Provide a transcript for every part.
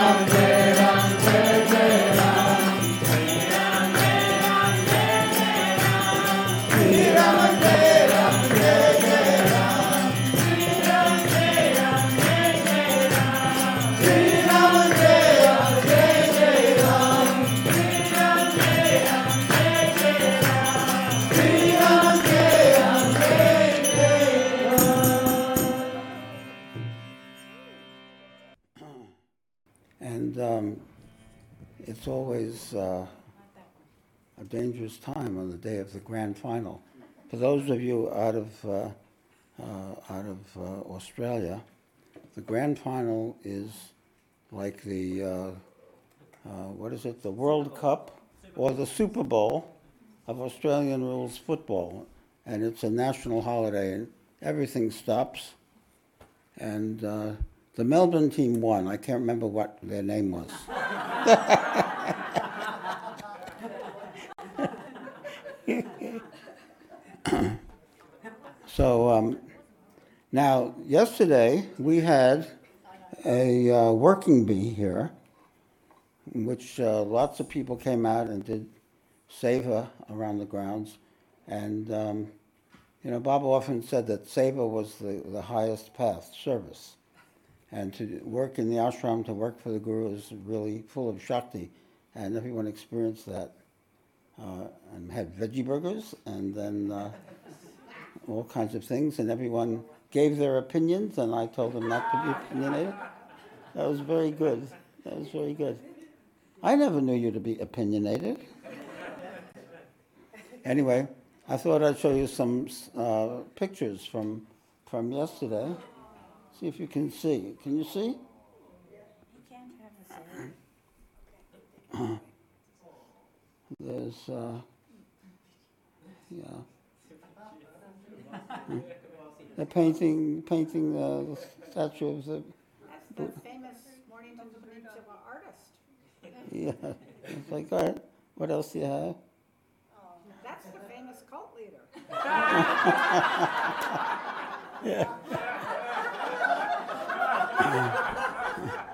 And uh, a dangerous time on the day of the grand final. For those of you out of, uh, uh, out of uh, Australia, the grand final is like the, uh, what is it, the World Cup or the Super Bowl of Australian rules football. And it's a national holiday, and everything stops. And the Melbourne team won. I can't remember what their name was. so um, now, yesterday we had a uh, working bee here, in which uh, lots of people came out and did seva around the grounds. And, um, you know, Bob often said that seva was the, the highest path, service. And to work in the ashram, to work for the guru is really full of shakti. And everyone experienced that. Uh, and had veggie burgers and then uh, all kinds of things. And everyone gave their opinions, and I told them not to be opinionated. That was very good. That was very good. I never knew you to be opinionated. Anyway, I thought I'd show you some uh, pictures from, from yesterday. See if you can see. Can you see? There's, uh, yeah. The painting, painting the statue of the, That's the famous Mornington Peninsula artist. yeah. It's like, all right, what else do you have? That's the famous cult leader. yeah.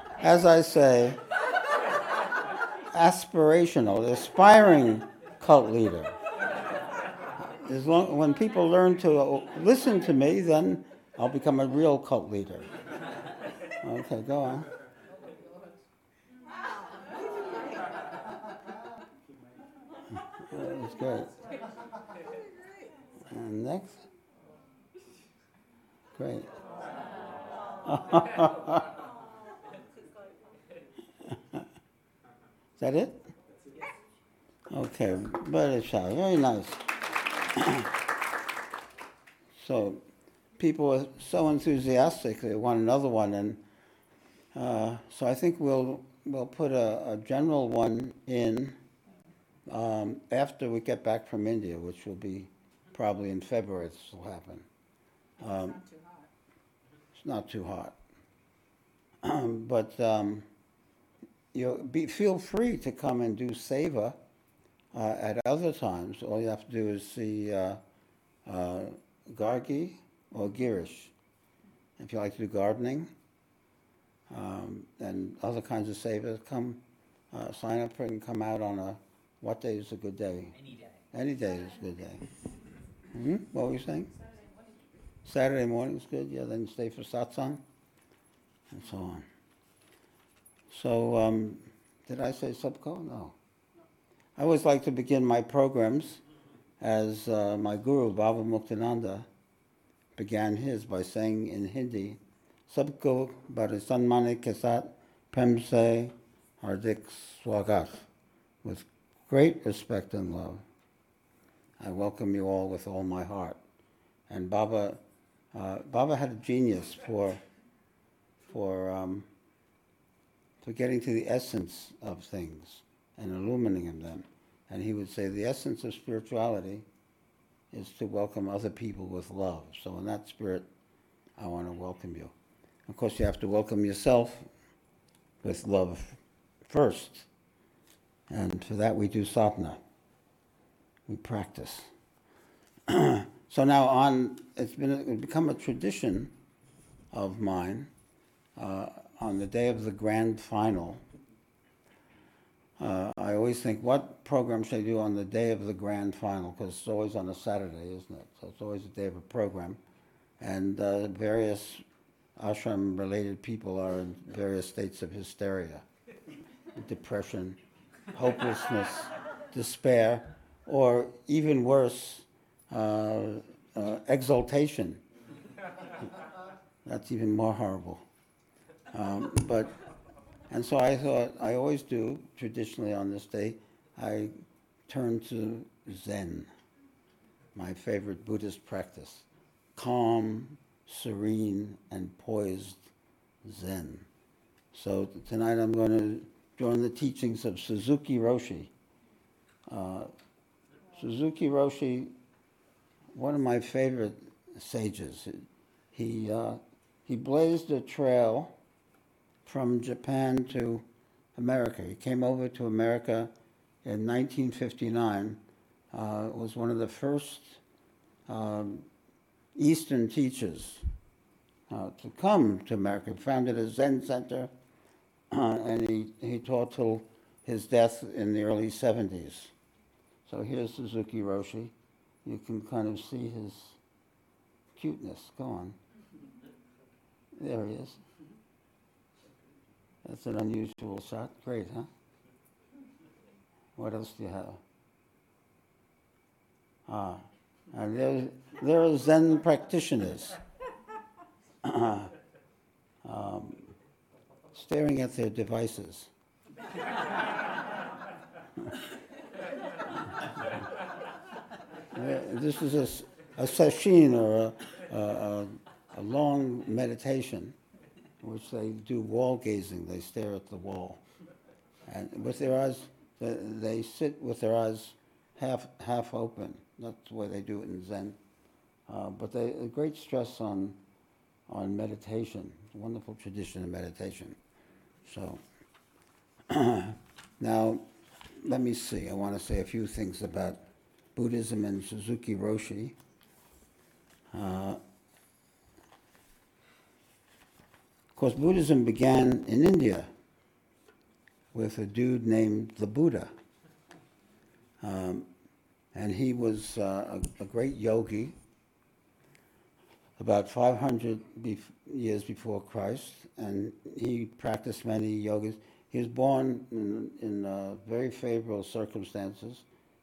As I say, aspirational, aspiring cult leader. As long, when people learn to listen to me, then I'll become a real cult leader. Okay, go on. That was great. And next. Great. Is that it? Okay, very shy, very nice. so, people were so enthusiastic they want another one, and uh, so I think we'll we'll put a, a general one in um, after we get back from India, which will be probably in February. This will happen. Um, it's not too hot, but. Um, you be, feel free to come and do seva uh, at other times. All you have to do is see uh, uh, Gargi or Girish. If you like to do gardening um, and other kinds of sevas, come uh, sign up for it and come out on a what day is a good day? Any day. Any day is a good day. Hmm? What were you saying? Saturday morning is good. Yeah, then stay for satsang and so on. So, um, did I say subco? No. I always like to begin my programs as uh, my guru, Baba Muktananda, began his by saying in Hindi, Sabko Barisanmane ke saath prem se hardik swagat. With great respect and love, I welcome you all with all my heart. And Baba, uh, Baba had a genius for, for um, for getting to the essence of things and illuminating them. And he would say the essence of spirituality is to welcome other people with love. So, in that spirit, I want to welcome you. Of course, you have to welcome yourself with love first. And for that, we do sadhana. We practice. so now, on it's been it's become a tradition of mine. Uh, on the day of the grand final, uh, I always think, what program should I do on the day of the grand final? Because it's always on a Saturday, isn't it? So it's always a day of a program. And uh, various ashram related people are in various states of hysteria depression, hopelessness, despair, or even worse, uh, uh, exaltation. That's even more horrible. Um, but, and so I thought, I always do, traditionally on this day, I turn to Zen, my favorite Buddhist practice. Calm, serene, and poised Zen. So tonight I'm going to join the teachings of Suzuki Roshi. Uh, Suzuki Roshi, one of my favorite sages. He, uh, he blazed a trail from Japan to America. He came over to America in 1959. Uh, was one of the first um, Eastern teachers uh, to come to America. He founded a Zen center, uh, and he, he taught till his death in the early 70s. So here's Suzuki Roshi. You can kind of see his cuteness. Go on. There he is. That's an unusual shot. Great, huh? What else do you have? Ah, and there, are Zen practitioners um, staring at their devices. this is a, a sesshin or a, a, a long meditation which they do wall gazing. They stare at the wall. And with their eyes, they sit with their eyes half, half open. That's the way they do it in Zen. Uh, but they, a great stress on, on meditation, wonderful tradition of meditation. So, now, let me see. I want to say a few things about Buddhism and Suzuki Roshi. Uh, of course, Buddhism began in India with a dude named the Buddha. Um, and he was uh, a, a, great yogi about 500 bef- years before Christ, and he practiced many yogas. He was born in, in uh, very favorable circumstances.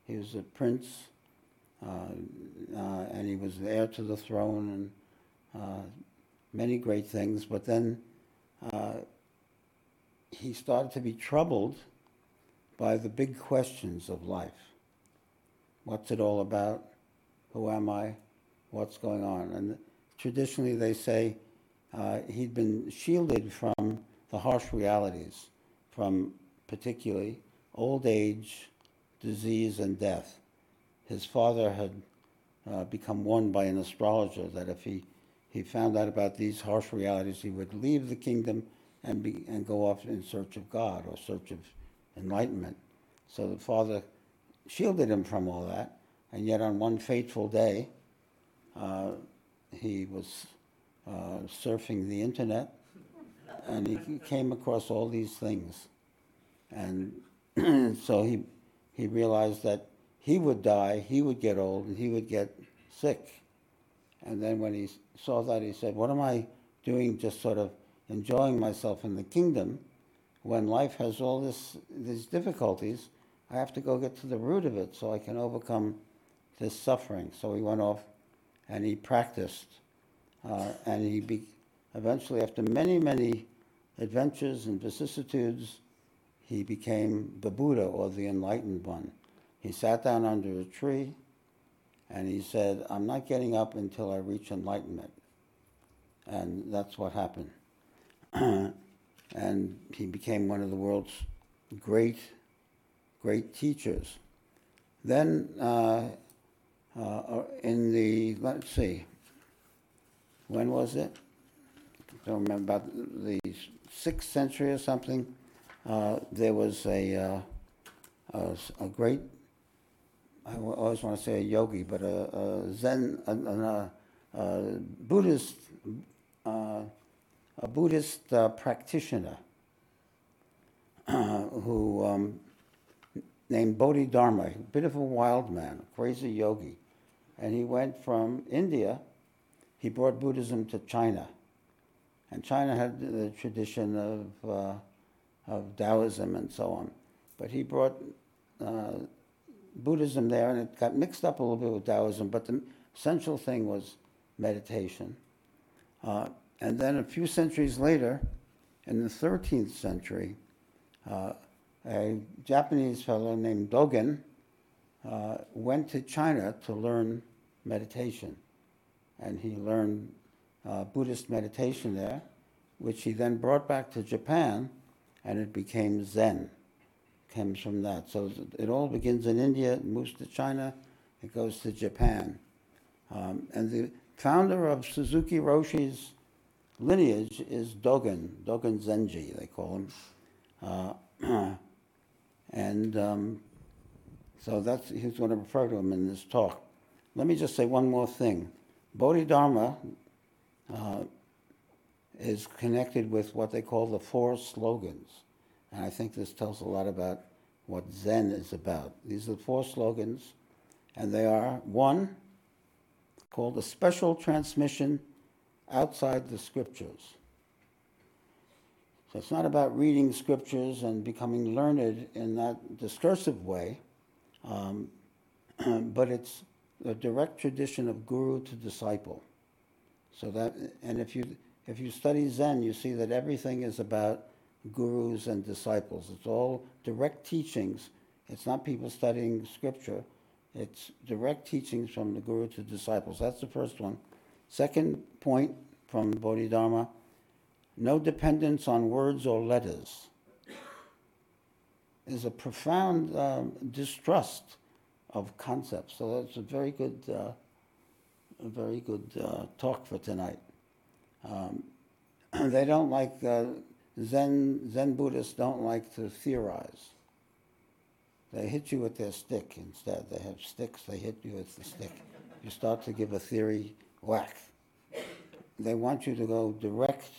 He was a prince, uh, uh, and he was heir to the throne and uh, many great things. But then uh, he started to be troubled by the big questions of life. What's it all about? Who am I? What's going on? And traditionally, they say uh, he'd been shielded from the harsh realities, from particularly old age, disease, and death. His father had uh, become warned by an astrologer that if he, he found out about these harsh realities, he would leave the kingdom and, be, and go off in search of God or search of enlightenment. So the father shielded him from all that, and yet on one fateful day, uh, he was uh, surfing the internet, and he came across all these things, and so he he realized that he would die, he would get old, and he would get sick. And then when he saw that, he said, "What am I doing? Just sort of enjoying myself in the kingdom, when life has all this these difficulties." I have to go get to the root of it so I can overcome this suffering. So he went off and he practiced. Uh, and he be, eventually, after many, many adventures and vicissitudes, he became the Buddha or the enlightened one. He sat down under a tree and he said, I'm not getting up until I reach enlightenment. And that's what happened. and he became one of the world's great great teachers. Then uh, uh, in the, let's see, when was it? I don't remember, about the sixth century or something, uh, there was a, uh, a, a, great, I always want to say a yogi, but a, a Zen, a, a Buddhist uh, a Buddhist uh, practitioner who um, named Bodhidharma, a bit of a wild man, a crazy yogi. And he went from India, he brought Buddhism to China. And China had the tradition of, uh, of Taoism and so on. But he brought Buddhism there, and it got mixed up a little bit with Taoism, but the essential thing was meditation. Uh, and then a few centuries later, in the 13th century, uh, a Japanese fellow named Dogen uh, went to China to learn meditation. And he learned uh, Buddhist meditation there, which he then brought back to Japan, and it became Zen. Comes from that. So it all begins in India, moves to China, it goes to Japan. Um, and the founder of Suzuki Roshi's lineage is Dogen, Dogen Zenji, they call him. Uh, and um, so that's, he's going to refer to him in this talk. Let me just say one more thing. Bodhidharma uh, is connected with what they call the four slogans. And I think this tells a lot about what Zen is about. These are the four slogans, and they are one, called a special transmission outside the scriptures. So it's not about reading scriptures and becoming learned in that discursive way, um, but it's a direct tradition of guru to disciple. So that, and if you if you study Zen, you see that everything is about gurus and disciples. It's all direct teachings. It's not people studying scripture. It's direct teachings from the guru to disciples. That's the first one. Second point from Bodhidharma no dependence on words or letters, is a profound um, distrust of concepts. So that's a very good, uh, a very good uh, talk for tonight. Um, they don't like uh, Zen. Zen Buddhists don't like to theorize. They hit you with their stick instead. They have sticks. They hit you with the stick. You start to give a theory whack. They want you to go direct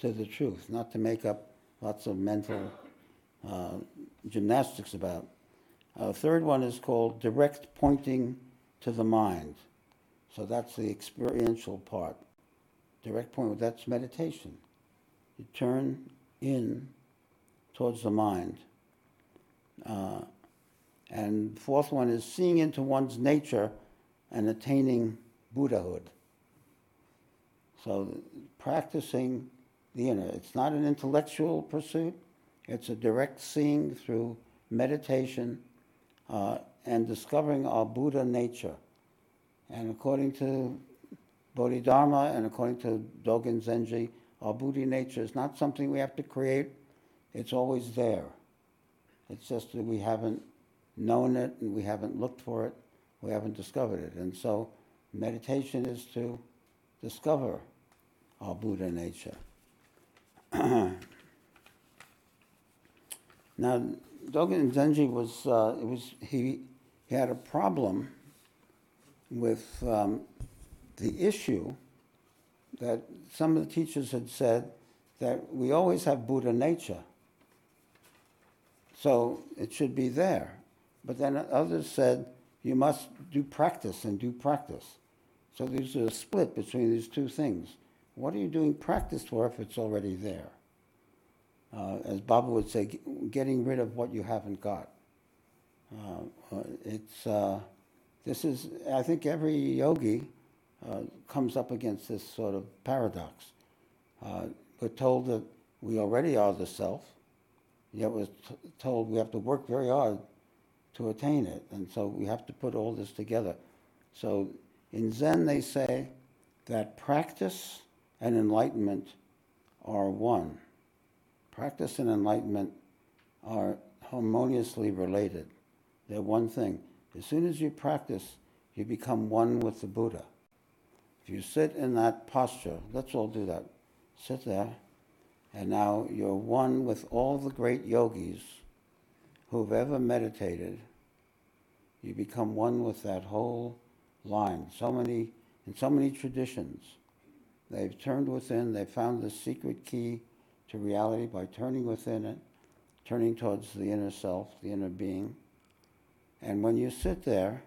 to the truth, not to make up lots of mental uh, gymnastics about. A third one is called direct pointing to the mind. So that's the experiential part. Direct point, that's meditation. You turn in towards the mind. Uh, and fourth one is seeing into one's nature and attaining Buddhahood. So practicing the inner. It's not an intellectual pursuit. It's a direct seeing through meditation uh, and discovering our Buddha nature. And according to Bodhidharma and according to Dogen Zenji, our Buddha nature is not something we have to create. It's always there. It's just that we haven't known it and we haven't looked for it. We haven't discovered it. And so meditation is to discover our Buddha nature. now, Dogen Zenji was, uh, it was he, he had a problem with um, the issue that some of the teachers had said that we always have Buddha nature. So it should be there. But then others said you must do practice and do practice. So there's a split between these two things. What are you doing practice for if it's already there? Uh, as Baba would say, getting rid of what you haven't got. Uh, uh, it's, uh, this is, I think every yogi uh, comes up against this sort of paradox. Uh, we're told that we already are the self, yet we're t- told we have to work very hard to attain it. And so we have to put all this together. So in Zen, they say that practice and enlightenment are one. Practice and enlightenment are harmoniously related. They're one thing. As soon as you practice, you become one with the Buddha. If you sit in that posture, let's all do that. Sit there, and now you're one with all the great yogis who've ever meditated. You become one with that whole line. So many, in so many traditions, They've turned within, they found the secret key to reality by turning within it, turning towards the inner self, the inner being. And when you sit there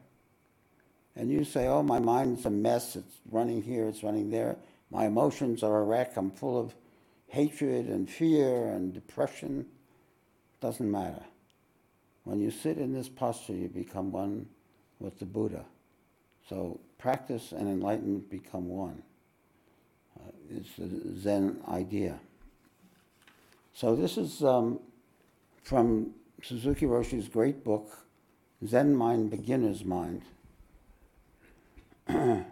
and you say, oh, my mind's a mess, it's running here, it's running there, my emotions are a wreck, I'm full of hatred and fear and depression, doesn't matter. When you sit in this posture, you become one with the Buddha. So practice and enlightenment become one. Uh, it's the Zen idea. So this is um, from Suzuki Roshi's great book, Zen Mind, Beginner's Mind. I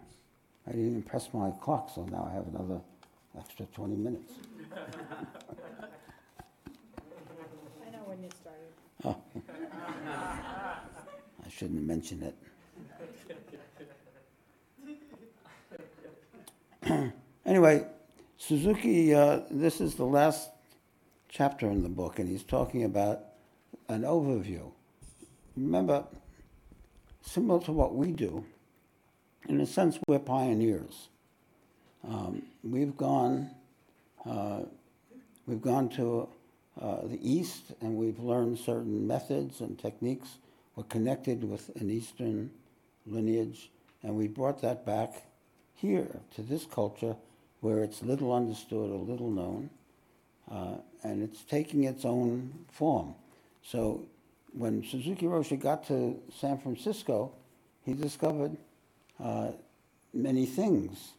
didn't even press my clock, so now I have another extra 20 minutes. I know when you started. Oh. I shouldn't have mentioned it. anyway, Suzuki, uh, this is the last chapter in the book, and he's talking about an overview. Remember, similar to what we do, in a sense, we're pioneers. Um, we've gone, uh, we've gone to uh, the East, and we've learned certain methods and techniques. We're connected with an Eastern lineage, and we brought that back here to this culture where it's little understood or little known, uh, and it's taking its own form. So when Suzuki Roshi got to San Francisco, he discovered uh, many things.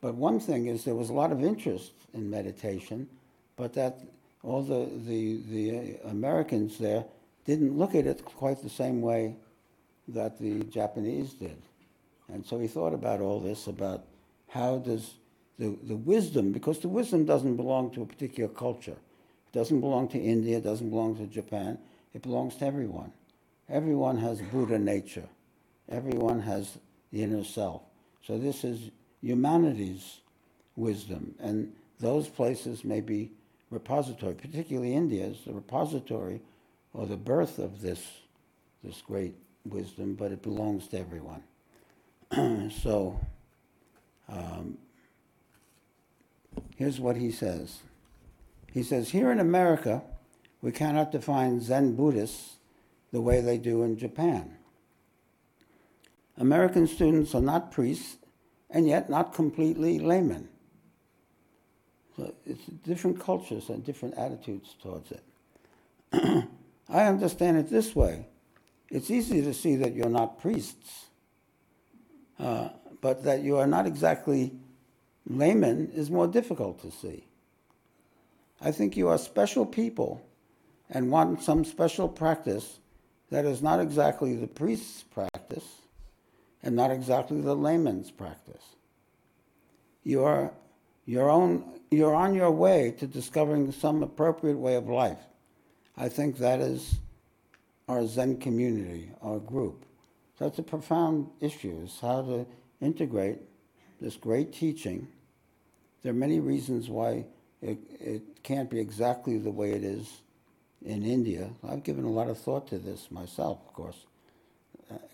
But one thing is there was a lot of interest in meditation, but that all the, the, the Americans there didn't look at it quite the same way that the Japanese did. And so he thought about all this, about how does the, the wisdom, because the wisdom doesn't belong to a particular culture. It doesn't belong to India, it doesn't belong to Japan, it belongs to everyone. Everyone has Buddha nature. Everyone has the inner self. So this is humanity's wisdom. And those places may be repository, particularly India is the repository or the birth of this, this great wisdom, but it belongs to everyone. so um, here's what he says. He says, here in America, we cannot define Zen Buddhists the way they do in Japan. American students are not priests and yet not completely laymen. So it's different cultures and different attitudes towards it. I understand it this way. It's easy to see that you're not priests, uh, but that you are not exactly laymen is more difficult to see. I think you are special people and want some special practice that is not exactly the priest's practice and not exactly the layman's practice. You are, your own, you're on your way to discovering some appropriate way of life. I think that is our Zen community, our group. So it's a profound issue, is how to integrate this great teaching. There are many reasons why it, it can't be exactly the way it is in India. I've given a lot of thought to this myself, of course,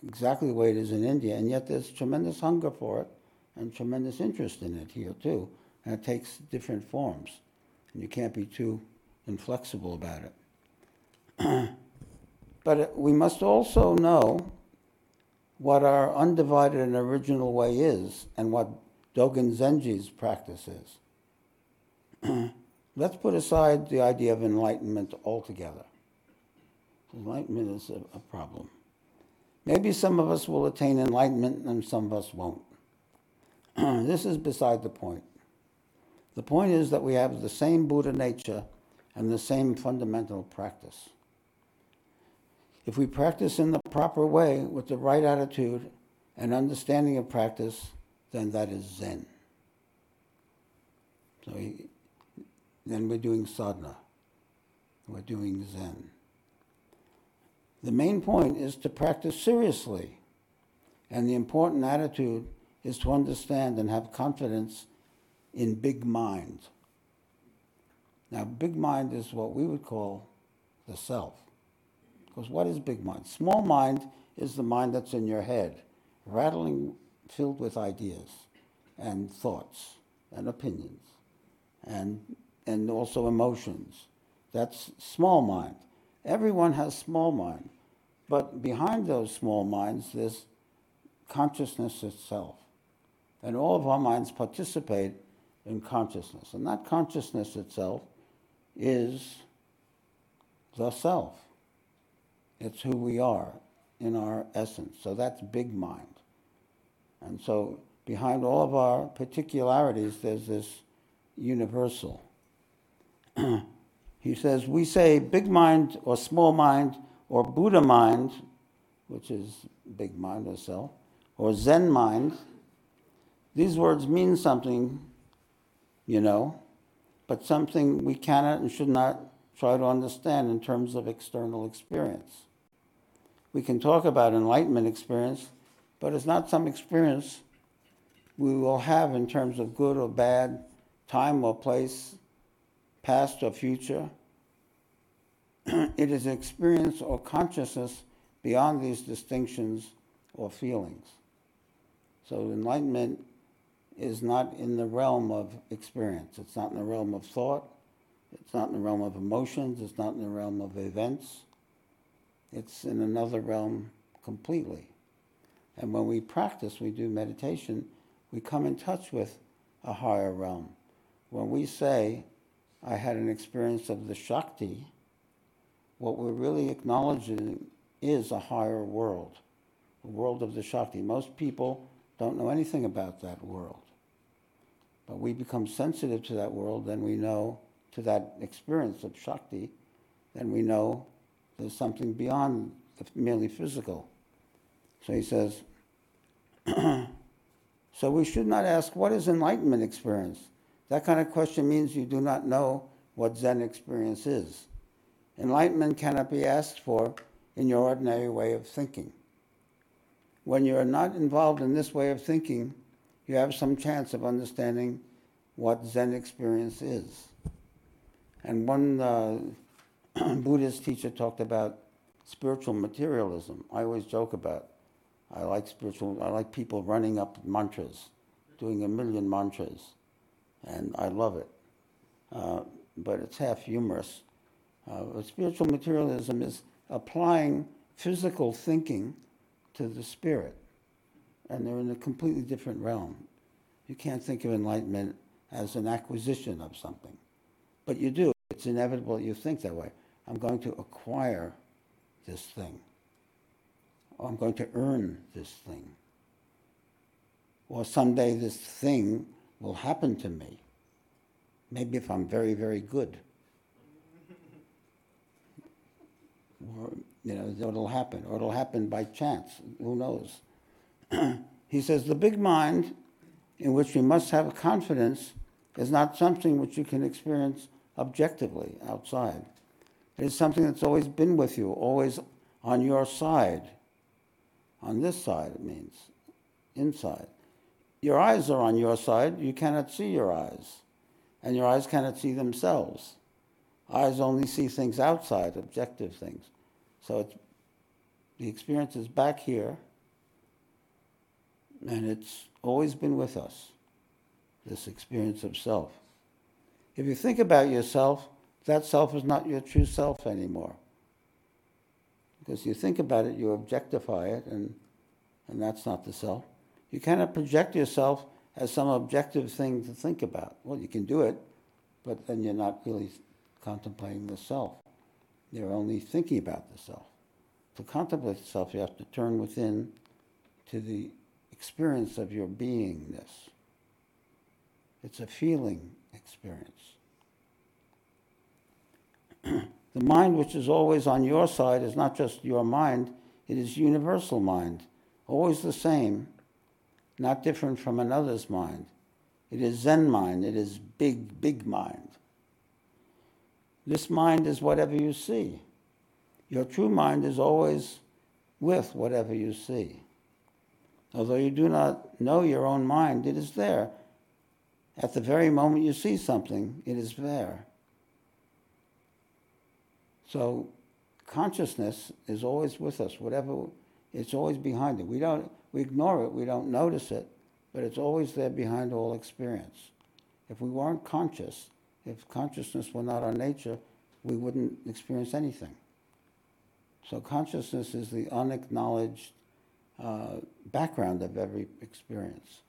exactly the way it is in India, and yet there's tremendous hunger for it and tremendous interest in it here too. And it takes different forms, and you can't be too inflexible about it. but uh, we must also know what our undivided and original way is and what Dogen Zenji's practice is. Let's put aside the idea of enlightenment altogether. Enlightenment is a, a, problem. Maybe some of us will attain enlightenment and some of us won't. this is beside the point. The point is that we have the same Buddha nature and the same fundamental practice. If we practice in the proper way with the right attitude and understanding of practice, then that is Zen. So he, then we're doing sadhana. We're doing Zen. The main point is to practice seriously. And the important attitude is to understand and have confidence in big mind. Now, big mind is what we would call the self. Because what is big mind? Small mind is the mind that's in your head, rattling, filled with ideas and thoughts and opinions and, and also emotions. That's small mind. Everyone has small mind. But behind those small minds, there's consciousness itself. And all of our minds participate in consciousness. And that consciousness itself is the self. It's who we are in our essence. So that's big mind. And so behind all of our particularities, there's this universal. he says, we say big mind or small mind or Buddha mind, which is big mind or self, or Zen mind. These words mean something, you know, but something we cannot and should not try to understand in terms of external experience. We can talk about enlightenment experience, but it's not some experience we will have in terms of good or bad, time or place, past or future. it is experience or consciousness beyond these distinctions or feelings. So enlightenment is not in the realm of experience. It's not in the realm of thought. It's not in the realm of emotions. It's not in the realm of events. It's in another realm completely. And when we practice, we do meditation, we come in touch with a higher realm. When we say, I had an experience of the Shakti, what we're really acknowledging is a higher world, the world of the Shakti. Most people don't know anything about that world. But we become sensitive to that world, then we know, to that experience of Shakti, then we know there's something beyond the merely physical. So he says, so we should not ask, what is enlightenment experience? That kind of question means you do not know what Zen experience is. Enlightenment cannot be asked for in your ordinary way of thinking. When you are not involved in this way of thinking, you have some chance of understanding what Zen experience is. And one uh, Buddhist teacher talked about spiritual materialism. I always joke about. I like spiritual. I like people running up mantras, doing a million mantras, and I love it. Uh, but it's half humorous. Uh, spiritual materialism is applying physical thinking to the spirit, and they're in a completely different realm. You can't think of enlightenment as an acquisition of something, but you do. It's inevitable you think that way. I'm going to acquire this thing. Or I'm going to earn this thing. Or someday this thing will happen to me. Maybe if I'm very, very good. or, you know, it'll happen. Or it'll happen by chance. Who knows? he says the big mind in which we must have confidence is not something which you can experience objectively outside. It is something that's always been with you, always on your side. On this side, it means, inside. Your eyes are on your side, you cannot see your eyes, and your eyes cannot see themselves. Eyes only see things outside, objective things. So the experience is back here, and it's always been with us, this experience of self. If you think about yourself, that self is not your true self anymore. Because you think about it, you objectify it, and, and that's not the self. You cannot project yourself as some objective thing to think about. Well, you can do it, but then you're not really contemplating the self. You're only thinking about the self. To contemplate the self, you have to turn within to the experience of your beingness. It's a feeling experience the mind which is always on your side is not just your mind, it is universal mind, always the same, not different from another's mind. It is Zen mind, it is big, big mind. This mind is whatever you see. Your true mind is always with whatever you see. Although you do not know your own mind, it is there. At the very moment you see something, it is there. So consciousness is always with us. Whatever, it's always behind it. We don't, we ignore it. We don't notice it, but it's always there behind all experience. If we weren't conscious, if consciousness were not our nature, we wouldn't experience anything. So consciousness is the unacknowledged uh, background of every experience.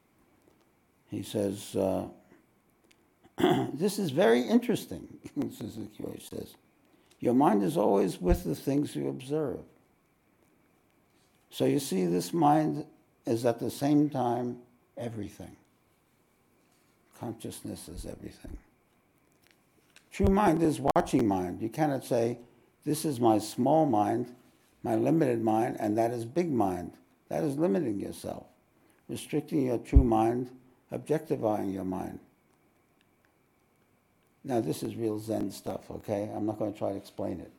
He says, uh, this is very interesting, Suzuki says. Your mind is always with the things you observe. So you see, this mind is at the same time everything. Consciousness is everything. True mind is watching mind. You cannot say, this is my small mind, my limited mind, and that is big mind. That is limiting yourself, restricting your true mind, objectifying your mind. Now, this is real Zen stuff, okay? I'm not going to try to explain it.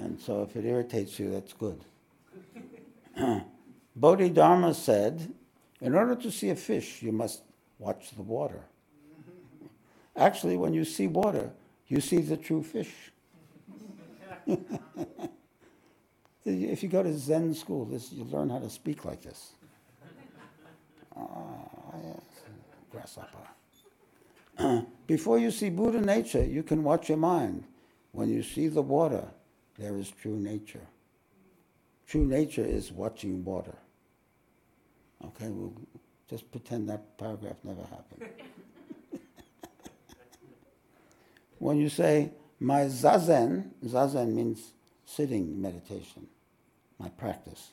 And so if it irritates you, that's good. Bodhidharma said, in order to see a fish, you must watch the water. Actually, when you see water, you see the true fish. if you go to Zen school, this, you learn how to speak like this. Ah, yes, grasshopper. Before you see Buddha nature, you can watch your mind. When you see the water, there is true nature. True nature is watching water. Okay, we'll just pretend that paragraph never happened. when you say, my zazen, zazen means sitting meditation, my practice,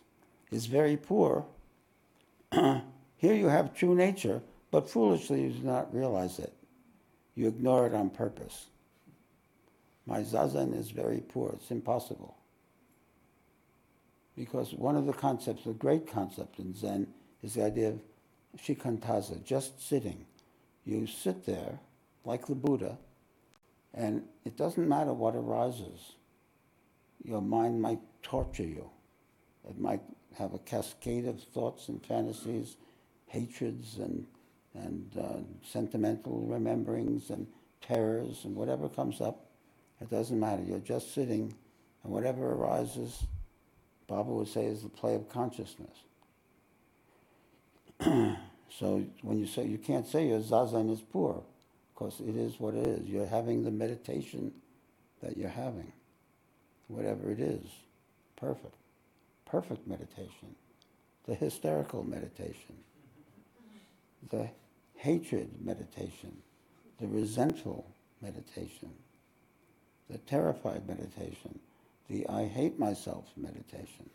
is very poor, here you have true nature, but foolishly you do not realize it. You ignore it on purpose. My zazen is very poor, it's impossible. Because one of the concepts, a great concept in Zen, is the idea of shikantaza, just sitting. You sit there, like the Buddha, and it doesn't matter what arises. Your mind might torture you. It might have a cascade of thoughts and fantasies, hatreds and, and uh, sentimental rememberings and terrors and whatever comes up. It doesn't matter. You're just sitting, and whatever arises, Baba would say, is the play of consciousness. so when you say, you can't say your zazen is poor, because it is what it is. You're having the meditation that you're having, whatever it is. Perfect. Perfect meditation. The hysterical meditation. The hatred meditation. The resentful meditation. The terrified meditation. The I hate myself meditation.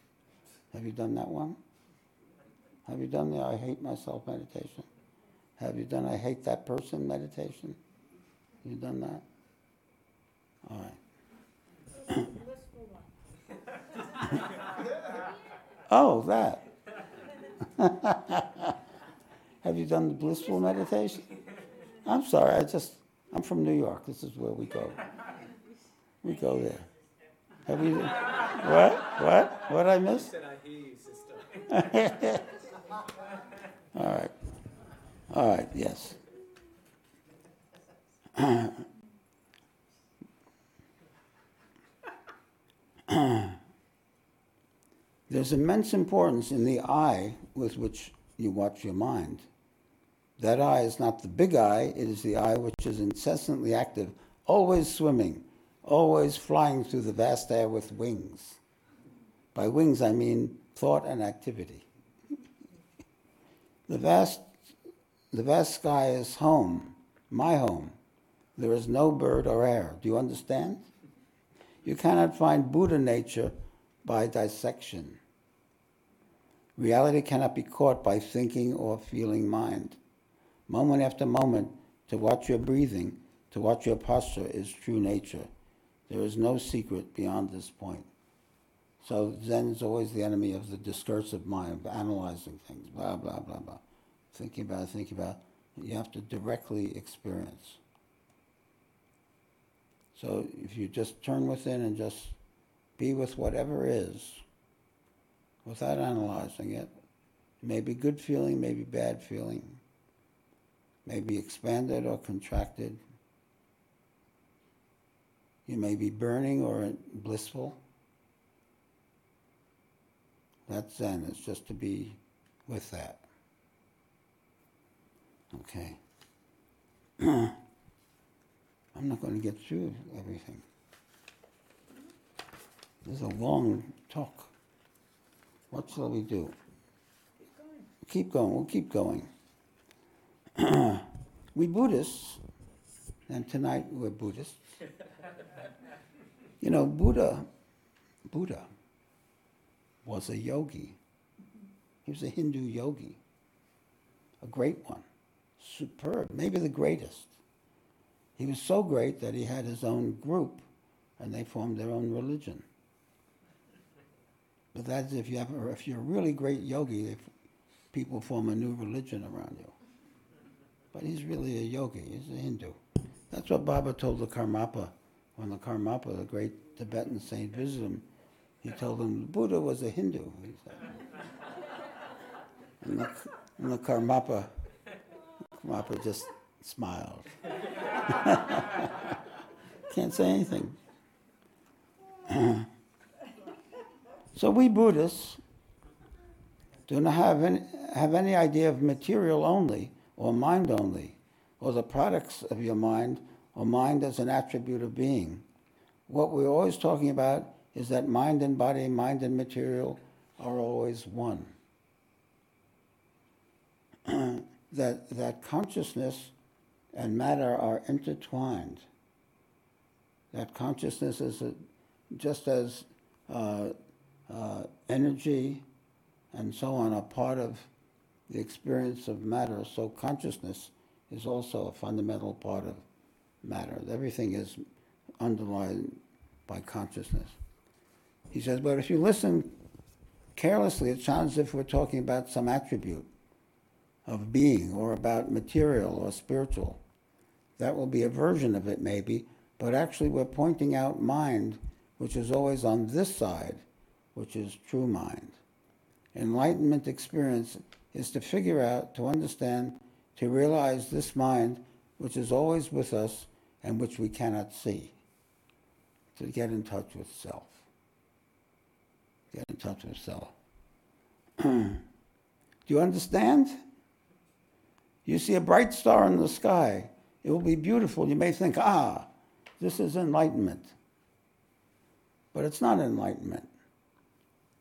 Have you done that one? Have you done the I hate myself meditation? Have you done I hate that person meditation? You done that? All right. oh, that. Have you done the blissful meditation? I'm sorry, I just, I'm from New York. This is where we go. We go there. Have you, what? What? What I missed? All right. All right, yes. There's immense importance in the eye with which you watch your mind. That eye is not the big eye, it is the eye which is incessantly active, always swimming, always flying through the vast air with wings. By wings, I mean thought and activity. The vast, the vast sky is home, my home. There is no bird or air. Do you understand? You cannot find Buddha nature by dissection. Reality cannot be caught by thinking or feeling mind. Moment after moment, to watch your breathing, to watch your posture is true nature. There is no secret beyond this point. So Zen is always the enemy of the discursive mind, of analyzing things, blah, blah, blah, blah. Thinking about it, thinking about it. You have to directly experience. So if you just turn within and just be with whatever is, without analyzing it, it may good feeling, maybe bad feeling, maybe expanded or contracted. You may be burning or blissful. That's Zen, it's just to be with that. Okay. I'm not going to get through everything. This is a long talk. What shall we do? Keep going. We'll keep going. we Buddhists, and tonight we're Buddhists. you know, Buddha, Buddha was a yogi. He was a Hindu yogi, a great one, superb, maybe the greatest. He was so great that he had his own group, and they formed their own religion. But that's if you have, if you're a really great yogi, if people form a new religion around you. But he's really a yogi. He's a Hindu. That's what Baba told the Karmapa when the Karmapa, the great Tibetan saint, visited him. He told him the Buddha was a Hindu. And the, and the Karmapa, Karmapa just smiled. Can't say anything. so we Buddhists do not have any, have any idea of material only or mind only, or the products of your mind, or mind as an attribute of being. What we're always talking about is that mind and body, mind and material are always one. That, that consciousness and matter are intertwined. That consciousness is a, just as uh, uh, energy and so on are part of the experience of matter, so consciousness is also a fundamental part of matter. Everything is underlined by consciousness. He says, but if you listen carelessly, it sounds as if we're talking about some attribute of being or about material or spiritual. That will be a version of it, maybe, but actually we're pointing out mind, which is always on this side, which is true mind. Enlightenment experience is to figure out, to understand, to realize this mind, which is always with us and which we cannot see, to get in touch with self. Get in touch with self. Do you understand? You see a bright star in the sky. It will be beautiful. You may think, ah, this is enlightenment. But it's not enlightenment.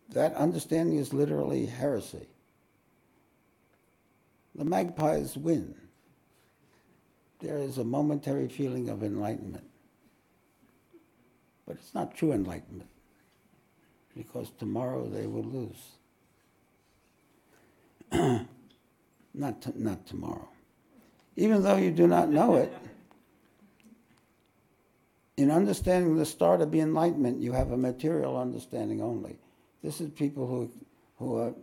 That understanding is literally heresy. The magpies win. There is a momentary feeling of enlightenment. But it's not true enlightenment, because tomorrow they will lose. not, t- not tomorrow. Even though you do not know it, in understanding the start of the enlightenment, you have a material understanding only. This is people who, who are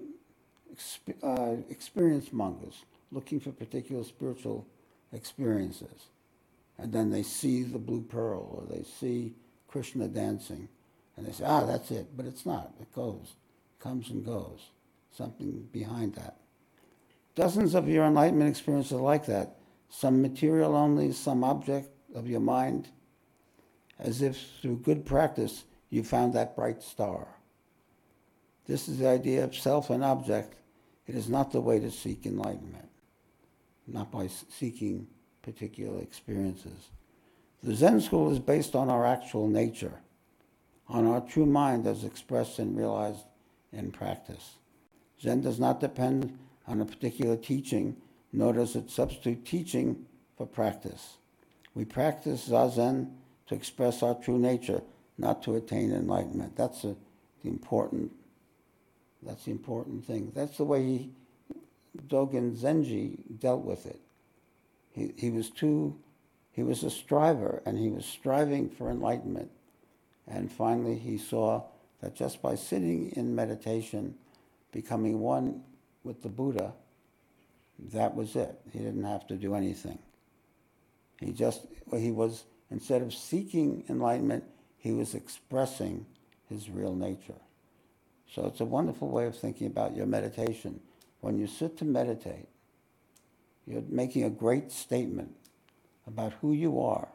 uh, experience mongers, looking for particular spiritual experiences. And then they see the blue pearl or they see Krishna dancing and they say, ah, that's it. But it's not. It goes, comes and goes. Something behind that. Dozens of your enlightenment experiences are like that. Some material only, some object of your mind, as if through good practice you found that bright star. This is the idea of self and object. It is not the way to seek enlightenment, not by seeking particular experiences. The Zen school is based on our actual nature, on our true mind as expressed and realized in practice. Zen does not depend on a particular teaching, nor does it substitute teaching for practice. We practice Zazen to express our true nature, not to attain enlightenment. That's a, the important that's the important thing. That's the way he, Dogen Zenji dealt with it. He, he was too, he was a striver and he was striving for enlightenment. And finally he saw that just by sitting in meditation, becoming one with the Buddha, that was it. He didn't have to do anything. He just, he was, instead of seeking enlightenment, he was expressing his real nature. So it's a wonderful way of thinking about your meditation. When you sit to meditate, you're making a great statement about who you are.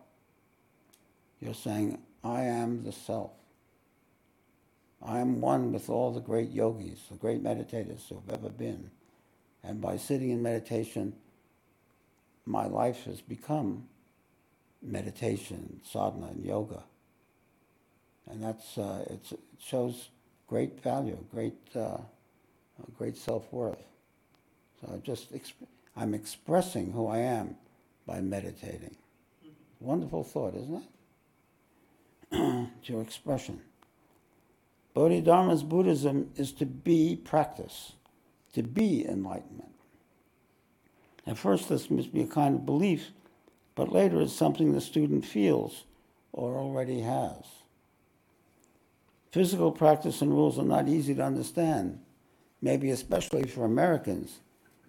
You're saying, I am the self. I am one with all the great yogis, the great meditators who have ever been. And by sitting in meditation, my life has become meditation, sadhana, and yoga. And that's, uh, it shows great value, great, uh, great self-worth. So I just, exp- I'm expressing who I am by meditating. Wonderful thought, isn't it? it's your expression. Bodhidharma's Buddhism is to be practice, to be enlightenment. At first, this must be a kind of belief, but later it's something the student feels or already has. Physical practice and rules are not easy to understand, maybe especially for Americans.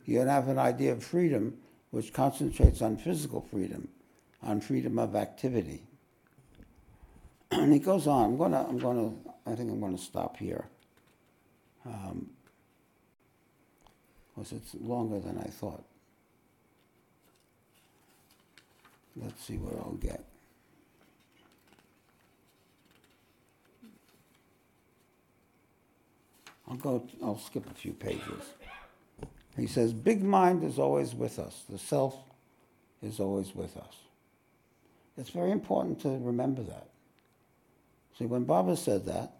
You have an idea of freedom which concentrates on physical freedom, on freedom of activity. and he goes on. I'm. I'm gonna. I think I'm gonna stop here. Um, because it's longer than I thought. Let's see what I'll get. I'll go, I'll skip a few pages. He says, Big mind is always with us. The self is always with us. It's very important to remember that. See, when Baba said that,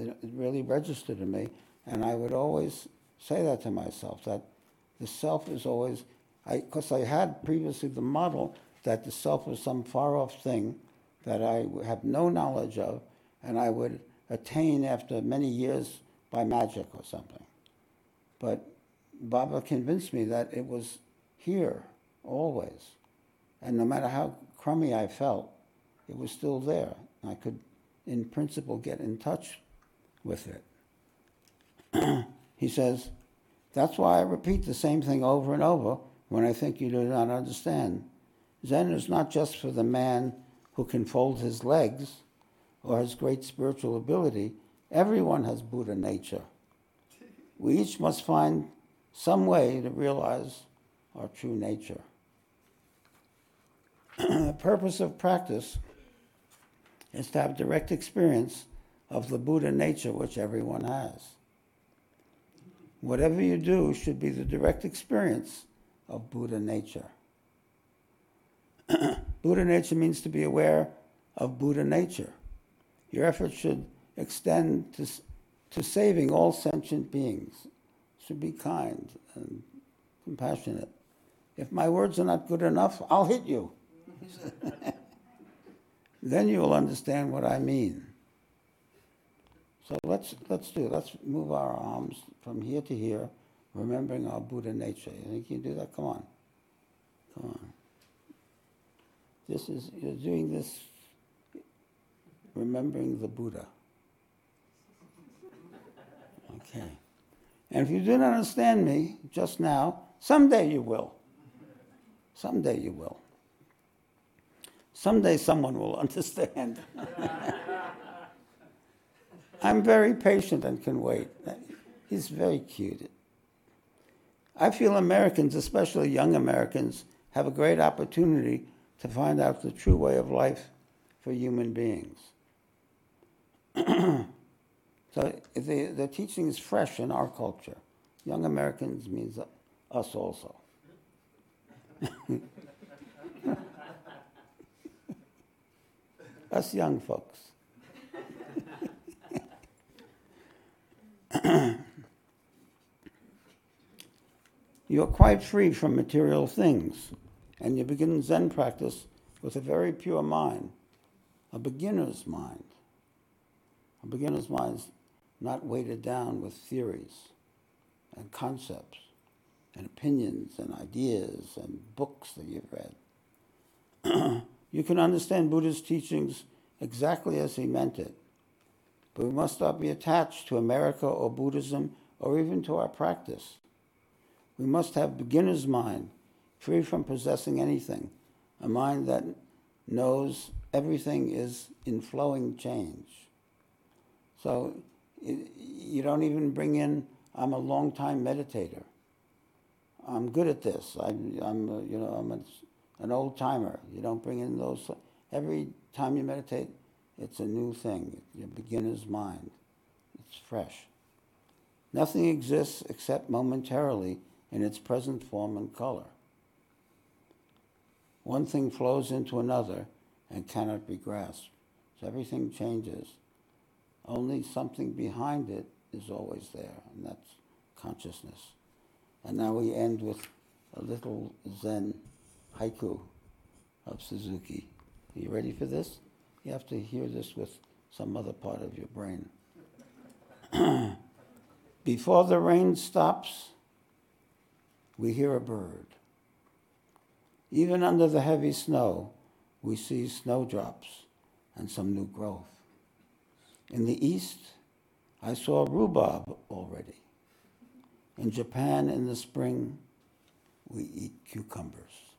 it, really registered in me, and I would always say that to myself, that the self is always, because I, I had previously the model that the self was some far off thing that I have no knowledge of, and I would attain after many years by magic or something. But Baba convinced me that it was here, always. And no matter how crummy I felt, it was still there. I could, in principle, get in touch with it. he says, That's why I repeat the same thing over and over when I think you do not understand. Zen is not just for the man who can fold his legs or has great spiritual ability. Everyone has Buddha nature. We each must find some way to realize our true nature. the purpose of practice is to have direct experience of the Buddha nature which everyone has. Whatever you do should be the direct experience of Buddha nature. Buddha nature means to be aware of Buddha nature. Your efforts should extend to, to saving all sentient beings, should be kind and compassionate. If my words are not good enough, I'll hit you. then you will understand what I mean. So let's, let's do it. Let's move our arms from here to here, remembering our Buddha nature. You think you can do that? Come on. Come on. This is, you're doing this remembering the Buddha. Okay. And if you didn't understand me just now, someday you will. Someday you will. Someday someone will understand. I'm very patient and can wait. He's very cute. I feel Americans, especially young Americans, have a great opportunity to find out the true way of life for human beings. so the, the teaching is fresh in our culture. Young Americans means us also. us young folks. You're quite free from material things and you begin Zen practice with a very pure mind, a beginner's mind. A beginner's mind is not weighted down with theories and concepts and opinions and ideas and books that you've read. you can understand Buddha's teachings exactly as he meant it, but we must not be attached to America or Buddhism or even to our practice. We must have beginner's mind free from possessing anything, a mind that knows everything is in flowing change. So you don't even bring in, I'm a long time meditator. I'm good at this. I'm, I'm you know, I'm a, an old timer. You don't bring in those. Every time you meditate, it's a new thing. Your beginner's mind. It's fresh. Nothing exists except momentarily in its present form and color. one thing flows into another and cannot be grasped. So everything changes. Only something behind it is always there, and that's consciousness. And now we end with a little Zen haiku of Suzuki. Are you ready for this? You have to hear this with some other part of your brain. Before the rain stops, we hear a bird. Even under the heavy snow, we see snowdrops and some new growth. In the east, I saw rhubarb already. In Japan, in the spring, we eat cucumbers.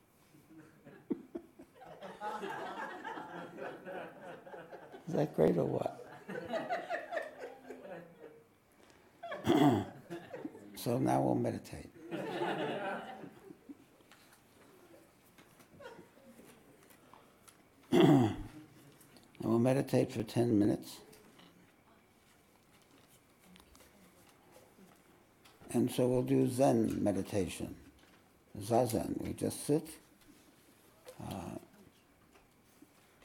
Is that great or what? so now we'll meditate. and we'll meditate for 10 minutes. And so we'll do Zen meditation, Zazen. We just sit, uh,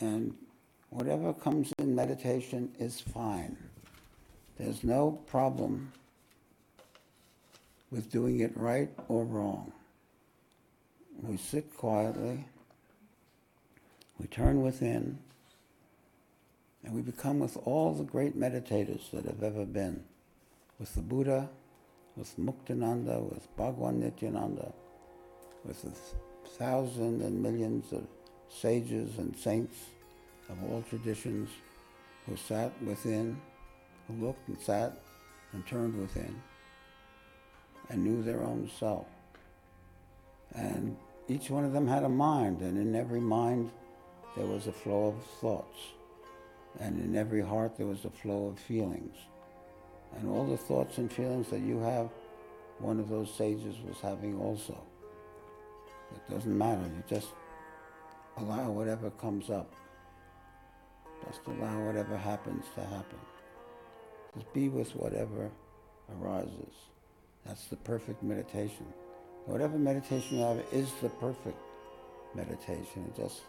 and whatever comes in meditation is fine. There's no problem with doing it right or wrong. We sit quietly, we turn within, and we become with all the great meditators that have ever been, with the Buddha, with Muktananda, with Bhagwan Nityananda, with the thousands and millions of sages and saints of all traditions who sat within, who looked and sat and turned within and knew their own self. And each one of them had a mind, and in every mind there was a flow of thoughts. And in every heart there was a flow of feelings. And all the thoughts and feelings that you have, one of those sages was having also. It doesn't matter. You just allow whatever comes up. Just allow whatever happens to happen. Just be with whatever arises. That's the perfect meditation. Whatever meditation you have is the perfect meditation. Just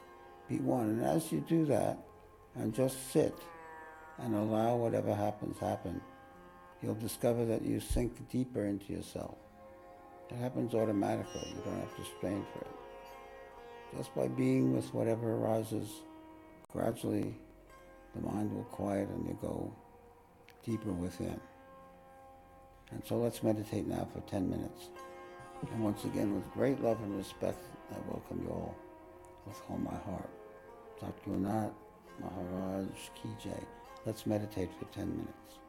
be one. And as you do that, and just sit and allow whatever happens happen, you'll discover that you sink deeper into yourself. It happens automatically. You don't have to strain for it. Just by being with whatever arises, gradually the mind will quiet and you go deeper within. And so let's meditate now for 10 minutes. And once again, with great love and respect, I welcome you all with all my heart. Satgurnath Maharaj Ki Jai. Let's meditate for 10 minutes.